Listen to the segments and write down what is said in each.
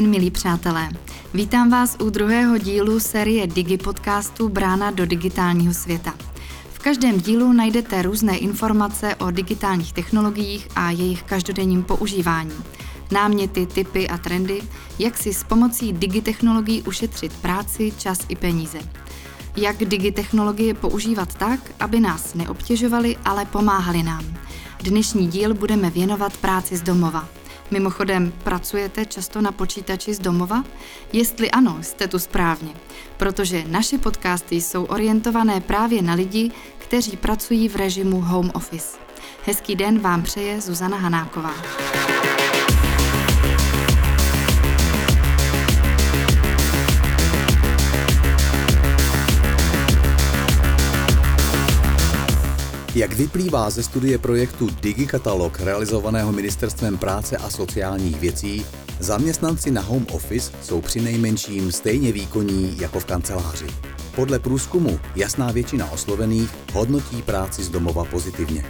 Den, milí přátelé. Vítám vás u druhého dílu série Digi podcastu Brána do digitálního světa. V každém dílu najdete různé informace o digitálních technologiích a jejich každodenním používání. Náměty, typy a trendy, jak si s pomocí digitechnologií ušetřit práci, čas i peníze. Jak digitechnologie používat tak, aby nás neobtěžovaly, ale pomáhali nám. Dnešní díl budeme věnovat práci z domova – Mimochodem, pracujete často na počítači z domova? Jestli ano, jste tu správně, protože naše podcasty jsou orientované právě na lidi, kteří pracují v režimu home office. Hezký den vám přeje Zuzana Hanáková. Jak vyplývá ze studie projektu DigiKatalog realizovaného Ministerstvem práce a sociálních věcí, zaměstnanci na home office jsou při nejmenším stejně výkonní jako v kanceláři. Podle průzkumu jasná většina oslovených hodnotí práci z domova pozitivně.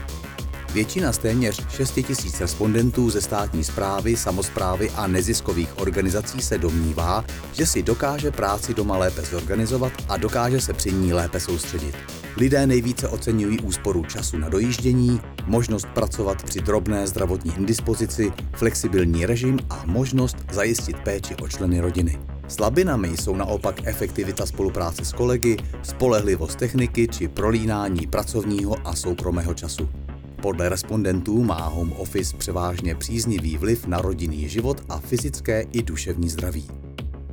Většina z téměř 6 000 respondentů ze státní zprávy, samozprávy a neziskových organizací se domnívá, že si dokáže práci doma lépe zorganizovat a dokáže se při ní lépe soustředit. Lidé nejvíce oceňují úsporu času na dojíždění, možnost pracovat při drobné zdravotní indispozici, flexibilní režim a možnost zajistit péči o členy rodiny. Slabinami jsou naopak efektivita spolupráce s kolegy, spolehlivost techniky či prolínání pracovního a soukromého času. Podle respondentů má home office převážně příznivý vliv na rodinný život a fyzické i duševní zdraví.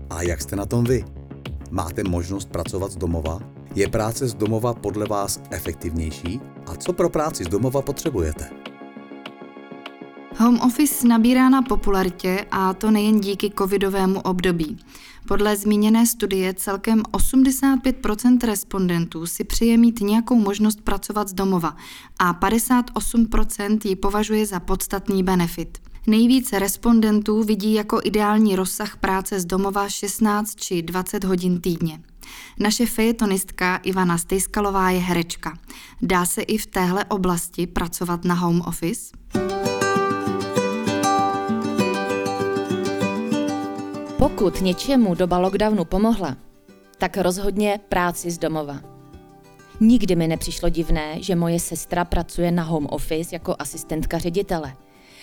A jak jste na tom vy? Máte možnost pracovat z domova? Je práce z domova podle vás efektivnější? A co pro práci z domova potřebujete? Home office nabírá na popularitě a to nejen díky covidovému období. Podle zmíněné studie celkem 85% respondentů si přeje mít nějakou možnost pracovat z domova a 58% ji považuje za podstatný benefit. Nejvíce respondentů vidí jako ideální rozsah práce z domova 16 či 20 hodin týdně. Naše fejetonistka Ivana Stejskalová je herečka. Dá se i v téhle oblasti pracovat na home office? Pokud něčemu doba lockdownu pomohla, tak rozhodně práci z domova. Nikdy mi nepřišlo divné, že moje sestra pracuje na home office jako asistentka ředitele.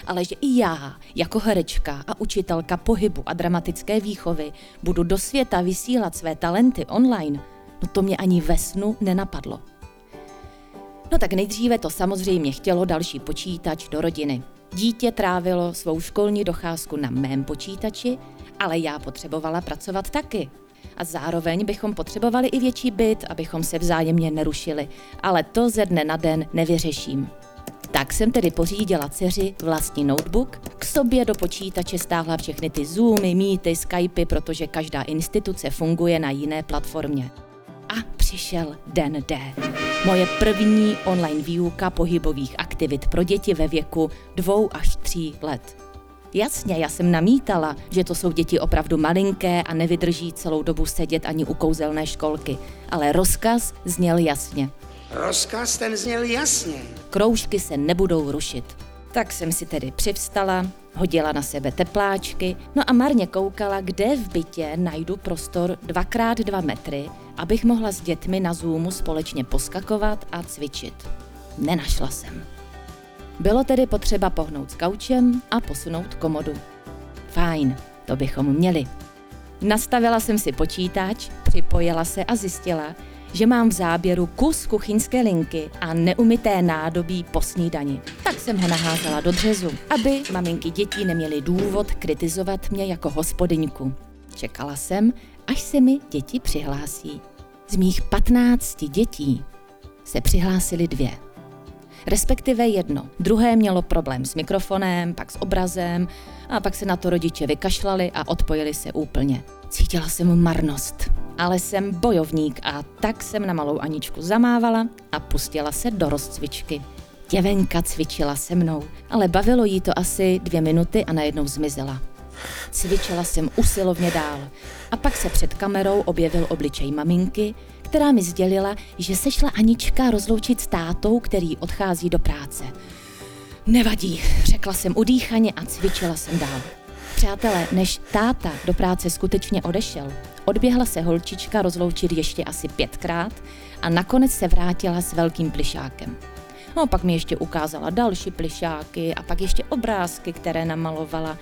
Ale že i já, jako herečka a učitelka pohybu a dramatické výchovy, budu do světa vysílat své talenty online, no to mě ani ve snu nenapadlo. No tak nejdříve to samozřejmě chtělo další počítač do rodiny. Dítě trávilo svou školní docházku na mém počítači ale já potřebovala pracovat taky. A zároveň bychom potřebovali i větší byt, abychom se vzájemně nerušili. Ale to ze dne na den nevyřeším. Tak jsem tedy pořídila dceři vlastní notebook, k sobě do počítače stáhla všechny ty Zoomy, Meety, Skypey, protože každá instituce funguje na jiné platformě. A přišel den D. Moje první online výuka pohybových aktivit pro děti ve věku dvou až tří let. Jasně, já jsem namítala, že to jsou děti opravdu malinké a nevydrží celou dobu sedět ani u kouzelné školky. Ale rozkaz zněl jasně. Rozkaz ten zněl jasně. Kroužky se nebudou rušit. Tak jsem si tedy přivstala, hodila na sebe tepláčky, no a marně koukala, kde v bytě najdu prostor 2x2 metry, abych mohla s dětmi na Zoomu společně poskakovat a cvičit. Nenašla jsem. Bylo tedy potřeba pohnout s kaučem a posunout komodu. Fajn, to bychom měli. Nastavila jsem si počítač, připojila se a zjistila, že mám v záběru kus kuchyňské linky a neumité nádobí po snídani. Tak jsem ho naházela do dřezu, aby maminky dětí neměly důvod kritizovat mě jako hospodyňku. Čekala jsem, až se mi děti přihlásí. Z mých patnácti dětí se přihlásily dvě respektive jedno. Druhé mělo problém s mikrofonem, pak s obrazem a pak se na to rodiče vykašlali a odpojili se úplně. Cítila jsem marnost, ale jsem bojovník a tak jsem na malou Aničku zamávala a pustila se do rozcvičky. Děvenka cvičila se mnou, ale bavilo jí to asi dvě minuty a najednou zmizela. Cvičila jsem usilovně dál a pak se před kamerou objevil obličej maminky, která mi sdělila, že se šla Anička rozloučit s tátou, který odchází do práce. Nevadí, řekla jsem udýchaně a cvičila jsem dál. Přátelé, než táta do práce skutečně odešel, odběhla se holčička rozloučit ještě asi pětkrát a nakonec se vrátila s velkým plišákem. No, pak mi ještě ukázala další plišáky a pak ještě obrázky, které namalovala.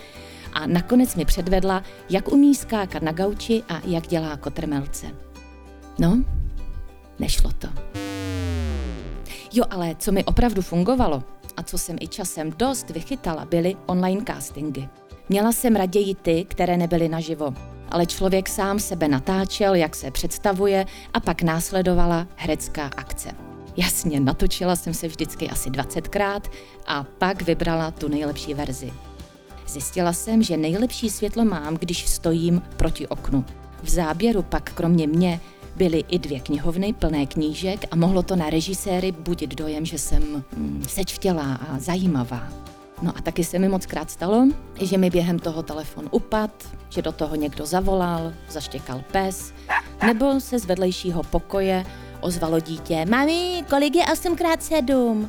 A nakonec mi předvedla, jak umí skákat na gauči a jak dělá kotrmelce. No, nešlo to. Jo, ale co mi opravdu fungovalo a co jsem i časem dost vychytala, byly online castingy. Měla jsem raději ty, které nebyly naživo, ale člověk sám sebe natáčel, jak se představuje a pak následovala herecká akce. Jasně, natočila jsem se vždycky asi 20krát a pak vybrala tu nejlepší verzi. Zjistila jsem, že nejlepší světlo mám, když stojím proti oknu. V záběru pak kromě mě byly i dvě knihovny plné knížek a mohlo to na režiséry budit dojem, že jsem mm, sečtělá a zajímavá. No a taky se mi moc krát stalo, že mi během toho telefon upad, že do toho někdo zavolal, zaštěkal pes, nebo se z vedlejšího pokoje ozvalo dítě. Mami, kolik je 8x7?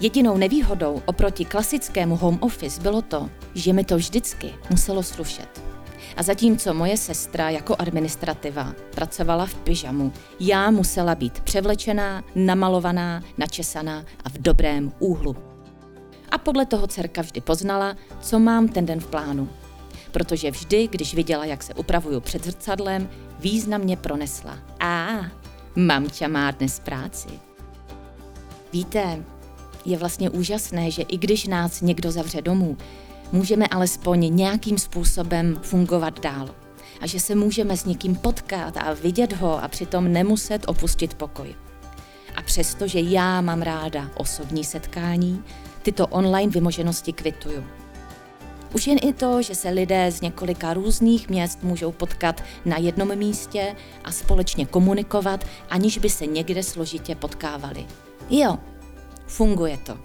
Jedinou nevýhodou oproti klasickému home office bylo to, že mi to vždycky muselo slušet. A zatímco moje sestra jako administrativa pracovala v pyžamu, já musela být převlečená, namalovaná, načesaná a v dobrém úhlu. A podle toho dcerka vždy poznala, co mám ten den v plánu. Protože vždy, když viděla, jak se upravuju před zrcadlem, významně pronesla. A, mamča má dnes práci. Víte, je vlastně úžasné, že i když nás někdo zavře domů, můžeme alespoň nějakým způsobem fungovat dál. A že se můžeme s někým potkat a vidět ho a přitom nemuset opustit pokoj. A přesto, že já mám ráda osobní setkání, tyto online vymoženosti kvituju. Už jen i to, že se lidé z několika různých měst můžou potkat na jednom místě a společně komunikovat, aniž by se někde složitě potkávali. Jo, funguje to.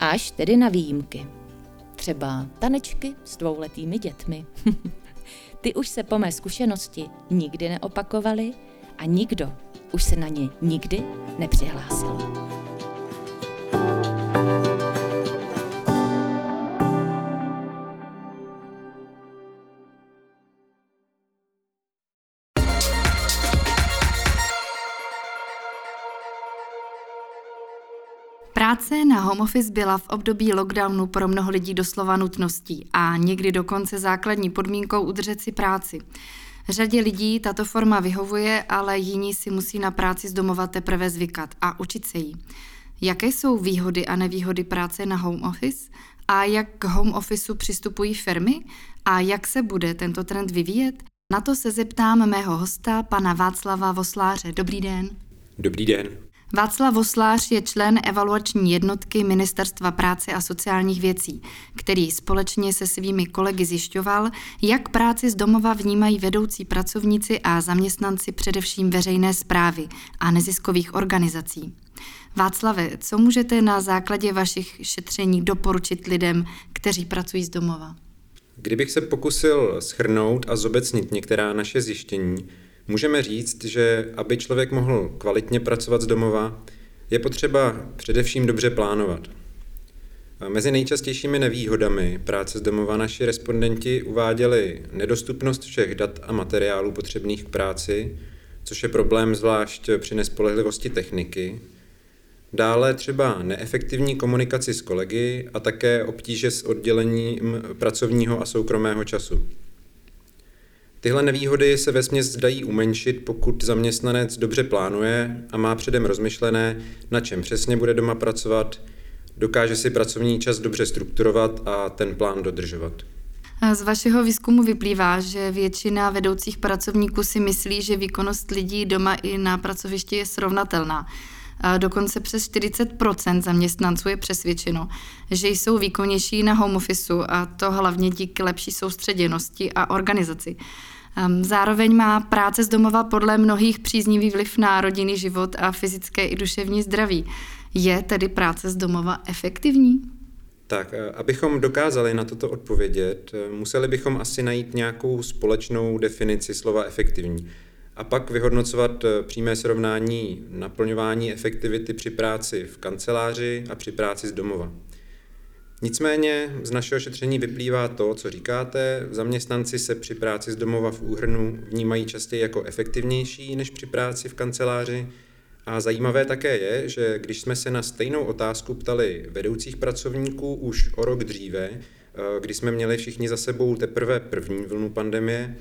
Až tedy na výjimky. Třeba tanečky s dvouletými dětmi. Ty už se po mé zkušenosti nikdy neopakovaly a nikdo už se na ně nikdy nepřihlásil. Home office byla v období lockdownu pro mnoho lidí doslova nutností a někdy dokonce základní podmínkou udržet si práci. Řadě lidí tato forma vyhovuje, ale jiní si musí na práci z domova teprve zvykat a učit se jí. Jaké jsou výhody a nevýhody práce na home office a jak k home officeu přistupují firmy a jak se bude tento trend vyvíjet? Na to se zeptám mého hosta, pana Václava Vosláře. Dobrý den. Dobrý den. Václav Voslář je člen evaluační jednotky Ministerstva práce a sociálních věcí, který společně se svými kolegy zjišťoval, jak práci z domova vnímají vedoucí pracovníci a zaměstnanci především veřejné zprávy a neziskových organizací. Václave, co můžete na základě vašich šetření doporučit lidem, kteří pracují z domova? Kdybych se pokusil schrnout a zobecnit některá naše zjištění, Můžeme říct, že aby člověk mohl kvalitně pracovat z domova, je potřeba především dobře plánovat. Mezi nejčastějšími nevýhodami práce z domova naši respondenti uváděli nedostupnost všech dat a materiálů potřebných k práci, což je problém zvlášť při nespolehlivosti techniky, dále třeba neefektivní komunikaci s kolegy a také obtíže s oddělením pracovního a soukromého času. Tyhle nevýhody se vesměs dají umenšit, pokud zaměstnanec dobře plánuje a má předem rozmyšlené, na čem přesně bude doma pracovat, dokáže si pracovní čas dobře strukturovat a ten plán dodržovat. Z vašeho výzkumu vyplývá, že většina vedoucích pracovníků si myslí, že výkonnost lidí doma i na pracovišti je srovnatelná. Dokonce přes 40% zaměstnanců je přesvědčeno, že jsou výkonnější na home office a to hlavně díky lepší soustředěnosti a organizaci. Zároveň má práce z domova podle mnohých příznivý vliv na rodinný život a fyzické i duševní zdraví. Je tedy práce z domova efektivní? Tak, eh, abychom dokázali na toto odpovědět, eh, museli bychom asi najít nějakou společnou definici slova efektivní a pak vyhodnocovat eh, přímé srovnání naplňování efektivity při práci v kanceláři a při práci z domova. Nicméně z našeho šetření vyplývá to, co říkáte. Zaměstnanci se při práci z domova v úhrnu vnímají častěji jako efektivnější než při práci v kanceláři. A zajímavé také je, že když jsme se na stejnou otázku ptali vedoucích pracovníků už o rok dříve, eh, kdy jsme měli všichni za sebou teprve první vlnu pandemie,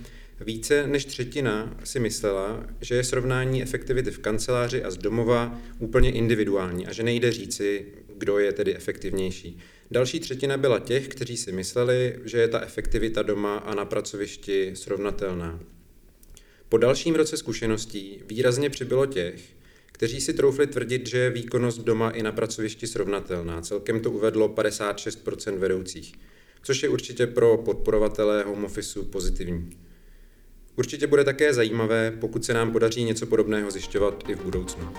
více než třetina si myslela, že je srovnání efektivity v kanceláři a z domova úplně individuální a že nejde říci, kdo je tedy efektivnější. Další třetina byla těch, kteří si mysleli, že je ta efektivita doma a na pracovišti srovnatelná. Po dalším roce zkušeností výrazně přibylo těch, kteří si troufli tvrdit, že je výkonnost doma i na pracovišti srovnatelná. Celkem to uvedlo 56% vedoucích, což je určitě pro podporovatele home officeu pozitivní. Určitě bude také zajímavé, pokud se nám podaří něco podobného zjišťovat i v budoucnu.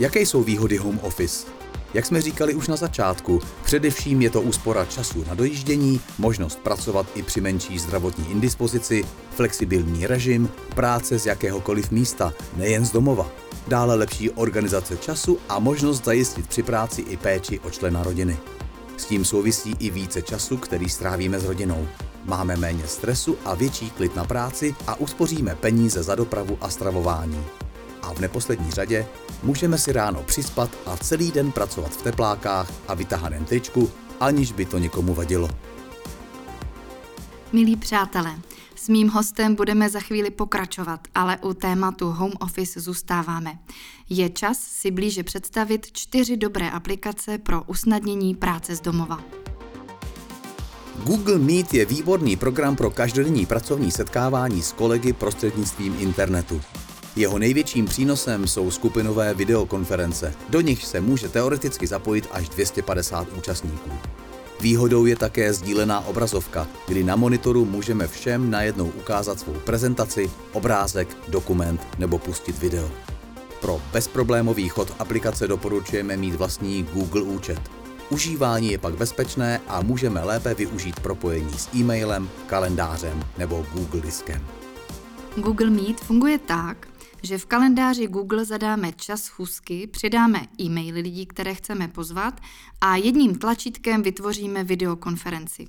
Jaké jsou výhody home office? Jak jsme říkali už na začátku, především je to úspora času na dojíždění, možnost pracovat i při menší zdravotní indispozici, flexibilní režim, práce z jakéhokoliv místa, nejen z domova. Dále lepší organizace času a možnost zajistit při práci i péči o člena rodiny. S tím souvisí i více času, který strávíme s rodinou. Máme méně stresu a větší klid na práci a uspoříme peníze za dopravu a stravování. A v neposlední řadě můžeme si ráno přispat a celý den pracovat v teplákách a vytahaném tričku, aniž by to někomu vadilo. Milí přátelé, s mým hostem budeme za chvíli pokračovat, ale u tématu home office zůstáváme. Je čas si blíže představit čtyři dobré aplikace pro usnadnění práce z domova. Google Meet je výborný program pro každodenní pracovní setkávání s kolegy prostřednictvím internetu. Jeho největším přínosem jsou skupinové videokonference, do nich se může teoreticky zapojit až 250 účastníků. Výhodou je také sdílená obrazovka, kdy na monitoru můžeme všem najednou ukázat svou prezentaci, obrázek, dokument nebo pustit video. Pro bezproblémový chod aplikace doporučujeme mít vlastní Google účet. Užívání je pak bezpečné a můžeme lépe využít propojení s e-mailem, kalendářem nebo Google diskem. Google Meet funguje tak, že v kalendáři Google zadáme čas schůzky, přidáme e-maily lidí, které chceme pozvat a jedním tlačítkem vytvoříme videokonferenci.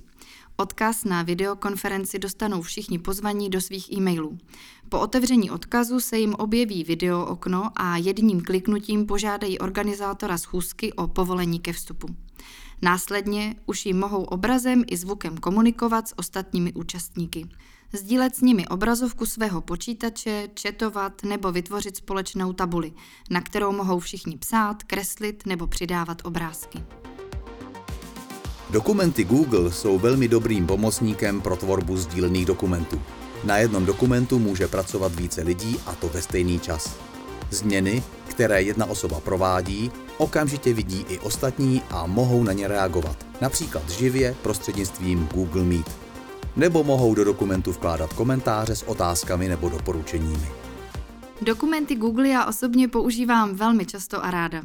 Odkaz na videokonferenci dostanou všichni pozvaní do svých e-mailů. Po otevření odkazu se jim objeví video okno a jedním kliknutím požádají organizátora schůzky o povolení ke vstupu. Následně už jim mohou obrazem i zvukem komunikovat s ostatními účastníky sdílet s nimi obrazovku svého počítače, četovat nebo vytvořit společnou tabuli, na kterou mohou všichni psát, kreslit nebo přidávat obrázky. Dokumenty Google jsou velmi dobrým pomocníkem pro tvorbu sdílených dokumentů. Na jednom dokumentu může pracovat více lidí a to ve stejný čas. Změny, které jedna osoba provádí, okamžitě vidí i ostatní a mohou na ně reagovat, například živě prostřednictvím Google Meet nebo mohou do dokumentu vkládat komentáře s otázkami nebo doporučeními. Dokumenty Google já osobně používám velmi často a ráda.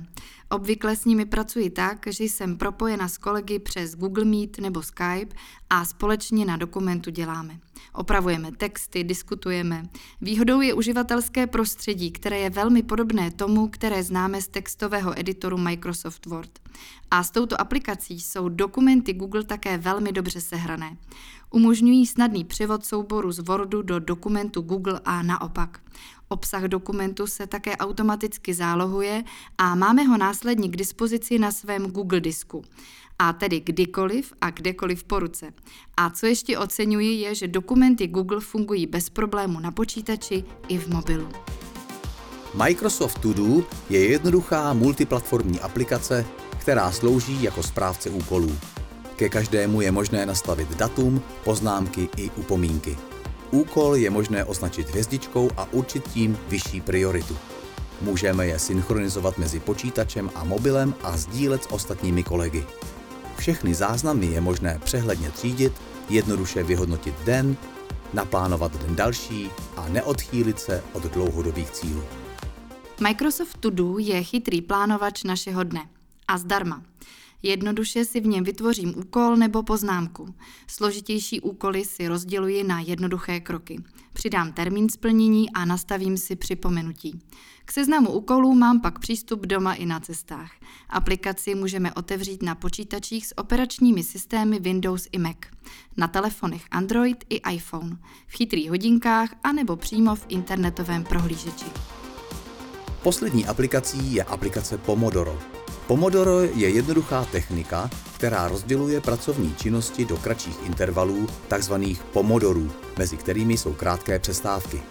Obvykle s nimi pracuji tak, že jsem propojena s kolegy přes Google Meet nebo Skype a společně na dokumentu děláme. Opravujeme texty, diskutujeme. Výhodou je uživatelské prostředí, které je velmi podobné tomu, které známe z textového editoru Microsoft Word. A s touto aplikací jsou dokumenty Google také velmi dobře sehrané. Umožňují snadný převod souboru z Wordu do dokumentu Google a naopak. Obsah dokumentu se také automaticky zálohuje a máme ho následně k dispozici na svém Google disku. A tedy kdykoliv a kdekoliv po ruce. A co ještě oceňuji je, že dokumenty Google fungují bez problému na počítači i v mobilu. Microsoft To Do je jednoduchá multiplatformní aplikace, která slouží jako správce úkolů. Ke každému je možné nastavit datum, poznámky i upomínky. Úkol je možné označit hvězdičkou a určit tím vyšší prioritu. Můžeme je synchronizovat mezi počítačem a mobilem a sdílet s ostatními kolegy. Všechny záznamy je možné přehledně třídit, jednoduše vyhodnotit den, naplánovat den další a neodchýlit se od dlouhodobých cílů. Microsoft To Do je chytrý plánovač našeho dne a zdarma. Jednoduše si v něm vytvořím úkol nebo poznámku. Složitější úkoly si rozděluji na jednoduché kroky. Přidám termín splnění a nastavím si připomenutí. K seznamu úkolů mám pak přístup doma i na cestách. Aplikaci můžeme otevřít na počítačích s operačními systémy Windows i Mac, na telefonech Android i iPhone, v chytrých hodinkách a nebo přímo v internetovém prohlížeči. Poslední aplikací je aplikace Pomodoro. Pomodoro je jednoduchá technika, která rozděluje pracovní činnosti do kratších intervalů, takzvaných pomodorů, mezi kterými jsou krátké přestávky.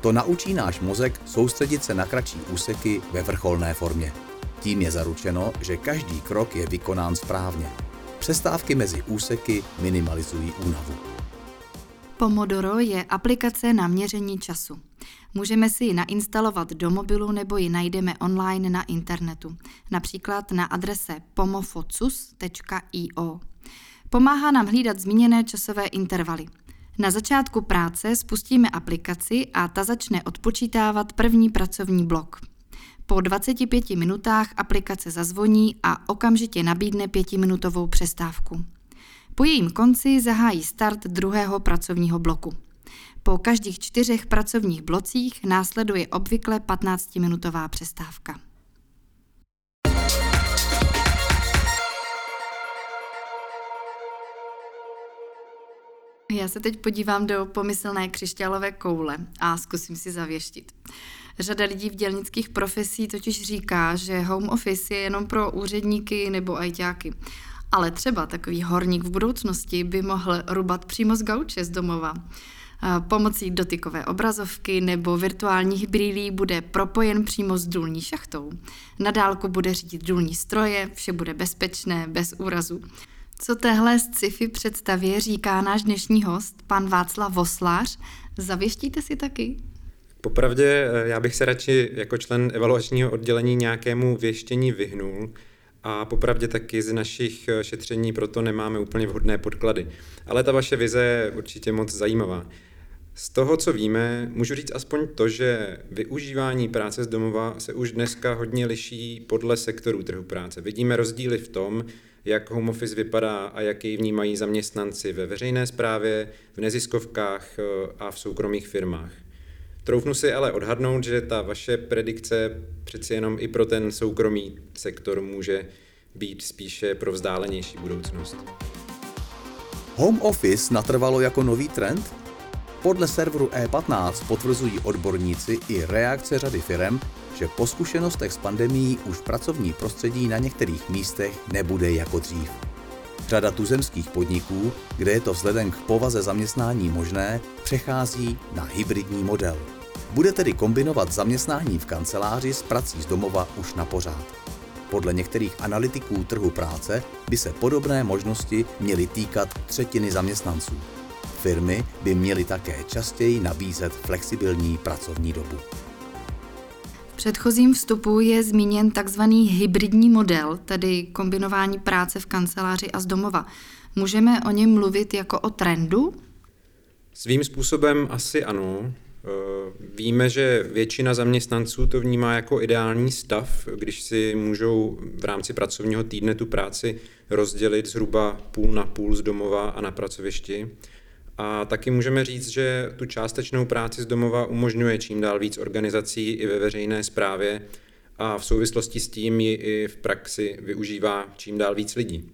To naučí náš mozek soustředit se na kratší úseky ve vrcholné formě. Tím je zaručeno, že každý krok je vykonán správně. Přestávky mezi úseky minimalizují únavu. Pomodoro je aplikace na měření času. Můžeme si ji nainstalovat do mobilu nebo ji najdeme online na internetu, například na adrese pomofocus.io. Pomáhá nám hlídat zmíněné časové intervaly. Na začátku práce spustíme aplikaci a ta začne odpočítávat první pracovní blok. Po 25 minutách aplikace zazvoní a okamžitě nabídne pětiminutovou přestávku. Po jejím konci zahájí start druhého pracovního bloku. Po každých čtyřech pracovních blocích následuje obvykle 15-minutová přestávka. Já se teď podívám do pomyslné křišťálové koule a zkusím si zavěštit. Řada lidí v dělnických profesí totiž říká, že home office je jenom pro úředníky nebo ajťáky. Ale třeba takový horník v budoucnosti by mohl rubat přímo z gauče z domova. Pomocí dotykové obrazovky nebo virtuálních brýlí bude propojen přímo s důlní šachtou. Na dálku bude řídit důlní stroje, vše bude bezpečné, bez úrazu. Co téhle sci-fi představě říká náš dnešní host, pan Václav Voslář. Zavěštíte si taky? Popravdě eh, já bych se radši jako člen evaluačního oddělení nějakému věštění vyhnul a popravdě taky z našich eh, šetření proto nemáme úplně vhodné podklady. Ale ta vaše vize je určitě moc zajímavá. Z toho, co víme, můžu říct aspoň to, že využívání práce z domova se už dneska hodně liší podle sektorů trhu práce. Vidíme rozdíly v tom, jak home office vypadá a jak jej vnímají zaměstnanci ve veřejné správě, v neziskovkách eh, a v soukromých firmách. Troufnu si ale odhadnout, že ta vaše predikce přeci jenom i pro ten soukromý sektor může být spíše pro vzdálenější budoucnost. Home office natrvalo jako nový trend? Podle serveru E15 potvrzují odborníci i reakce řady firm, že po zkušenostech s pandemí už pracovní prostředí na některých místech nebude jako dřív. Řada tuzemských podniků, kde je to vzhledem k povaze zaměstnání možné, přechází na hybridní model. Bude tedy kombinovat zaměstnání v kanceláři s prací z domova už na pořád. Podle některých analytiků trhu práce by se podobné možnosti měly týkat třetiny zaměstnanců. Firmy by měly také častěji nabízet flexibilní pracovní dobu. V předchozím vstupu je zmíněn takzvaný hybridní model, tedy kombinování práce v kanceláři a z domova. Můžeme o něm mluvit jako o trendu? Svým způsobem asi ano. Eh, víme, že většina zaměstnanců to vnímá jako ideální stav, když si můžou v rámci pracovního týdne tu práci rozdělit zhruba půl na půl z domova a na pracovišti. A taky můžeme říct, že tu částečnou práci z domova umožňuje čím dál víc organizací i ve veřejné správě a v souvislosti s tím ji i v praxi využívá čím dál víc lidí.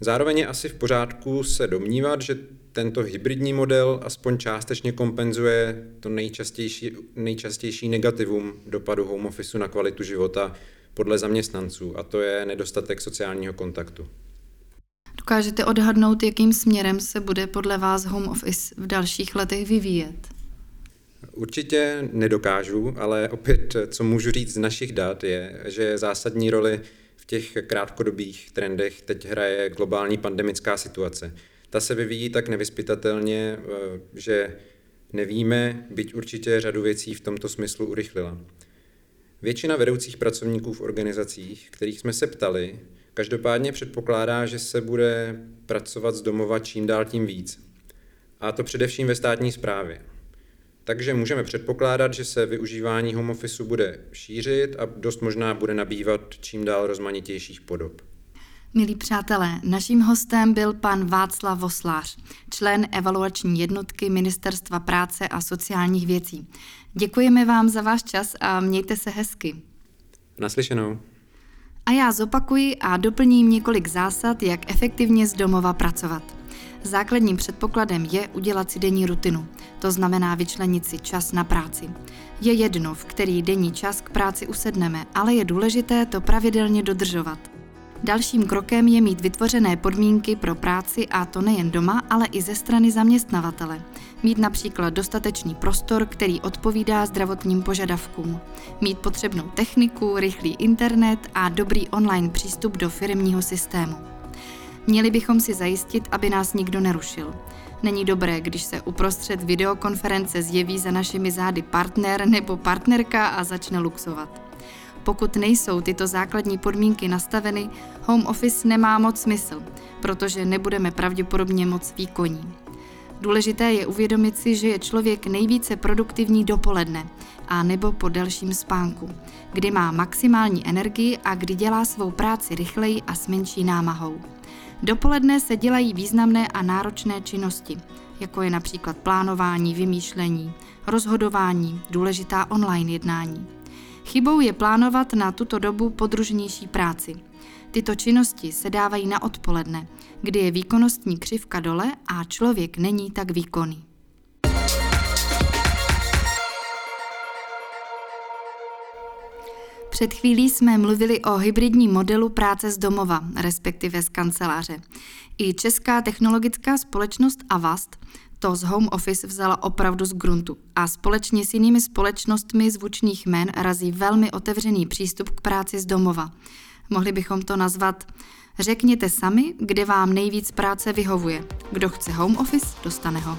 Zároveň je asi v pořádku se domnívat, že tento hybridní model aspoň částečně kompenzuje to nejčastější, nejčastější negativum dopadu home office na kvalitu života podle zaměstnanců, a to je nedostatek sociálního kontaktu. Dokážete odhadnout, jakým směrem se bude podle vás home office v dalších letech vyvíjet? Určitě nedokážu, ale opět, co můžu říct z našich dat, je, že zásadní roli v těch krátkodobých trendech teď hraje globální pandemická situace. Ta se vyvíjí tak nevyspytatelně, eh, že nevíme, byť určitě řadu věcí v tomto smyslu urychlila. Většina vedoucích pracovníků v organizacích, kterých jsme se ptali, Každopádně předpokládá, že se bude pracovat z domova čím dál tím víc. A to především ve státní správě. Takže můžeme předpokládat, že se využívání home office bude šířit a dost možná bude nabývat čím dál rozmanitějších podob. Milí přátelé, naším hostem byl pan Václav Voslář, člen evaluační jednotky Ministerstva práce a sociálních věcí. Děkujeme vám za váš čas a mějte se hezky. Naslyšenou. A já zopakuji a doplním několik zásad, jak efektivně z domova pracovat. Základním předpokladem je udělat si denní rutinu, to znamená vyčlenit si čas na práci. Je jedno, v který denní čas k práci usedneme, ale je důležité to pravidelně dodržovat. Dalším krokem je mít vytvořené podmínky pro práci a to nejen doma, ale i ze strany zaměstnavatele. Mít například dostatečný prostor, který odpovídá zdravotním požadavkům. Mít potřebnou techniku, rychlý internet a dobrý online přístup do firmního systému. Měli bychom si zajistit, aby nás nikdo nerušil. Není dobré, když se uprostřed videokonference zjeví za našimi zády partner nebo partnerka a začne luxovat. Pokud nejsou tyto základní podmínky nastaveny, home office nemá moc smysl, protože nebudeme pravděpodobně moc výkonní. Důležité je uvědomit si, že je člověk nejvíce produktivní dopoledne a nebo po delším spánku, kdy má maximální energii a kdy dělá svou práci rychleji a s menší námahou. Dopoledne se dělají významné a náročné činnosti, jako je například plánování, vymýšlení, rozhodování, důležitá online jednání. Chybou je plánovat na tuto dobu podružnější práci. Tyto činnosti se dávají na odpoledne, kdy je výkonnostní křivka dole a člověk není tak výkonný. Před chvílí jsme mluvili o hybridním modelu práce z domova, respektive z kanceláře. I česká technologická společnost Avast to z home office vzala opravdu z gruntu a společně s jinými společnostmi zvučných jmen razí velmi otevřený přístup k práci z domova. Mohli bychom to nazvat Řekněte sami, kde vám nejvíc práce vyhovuje. Kdo chce home office, dostane ho.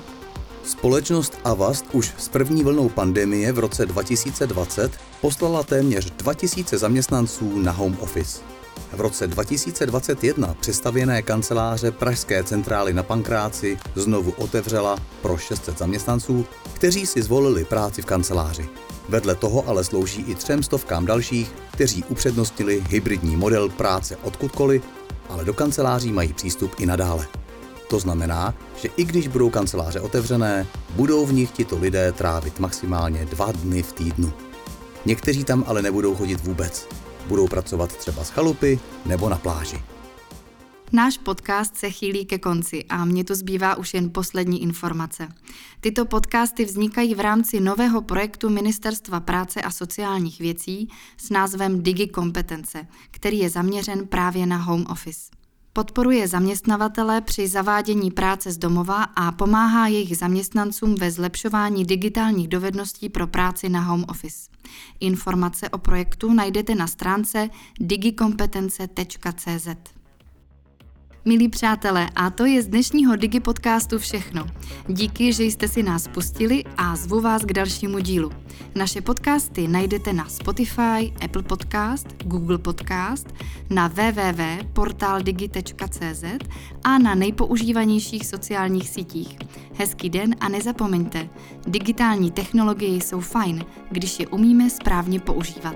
Společnost Avast už s první vlnou pandemie v roce 2020 poslala téměř 2000 zaměstnanců na home office. V roce 2021 přestavěné kanceláře Pražské centrály na Pankráci znovu otevřela pro 600 zaměstnanců, kteří si zvolili práci v kanceláři. Vedle toho ale slouží i třem stovkám dalších, kteří upřednostnili hybridní model práce odkudkoliv, ale do kanceláří mají přístup i nadále. To znamená, že i když budou kanceláře otevřené, budou v nich tito lidé trávit maximálně dva dny v týdnu. Někteří tam ale nebudou chodit vůbec. Budou pracovat třeba z chalupy nebo na pláži. Náš podcast se chýlí ke konci a mně tu zbývá už jen poslední informace. Tyto podcasty vznikají v rámci nového projektu Ministerstva práce a sociálních věcí s názvem Digi kompetence, který je zaměřen právě na home office. Podporuje zaměstnavatele při zavádění práce z domova a pomáhá jejich zaměstnancům ve zlepšování digitálních dovedností pro práci na home office. Informace o projektu najdete na stránce digikompetence.cz. Milí přátelé, a to je z dnešního Digi podcastu všechno. Díky, že jste si nás pustili a zvu vás k dalšímu dílu. Naše podcasty najdete na Spotify, Apple Podcast, Google Podcast, na www.portaldigi.cz a na nejpoužívanějších sociálních sítích. Hezký den a nezapomeňte, digitální technologie jsou fajn, když je umíme správně používat.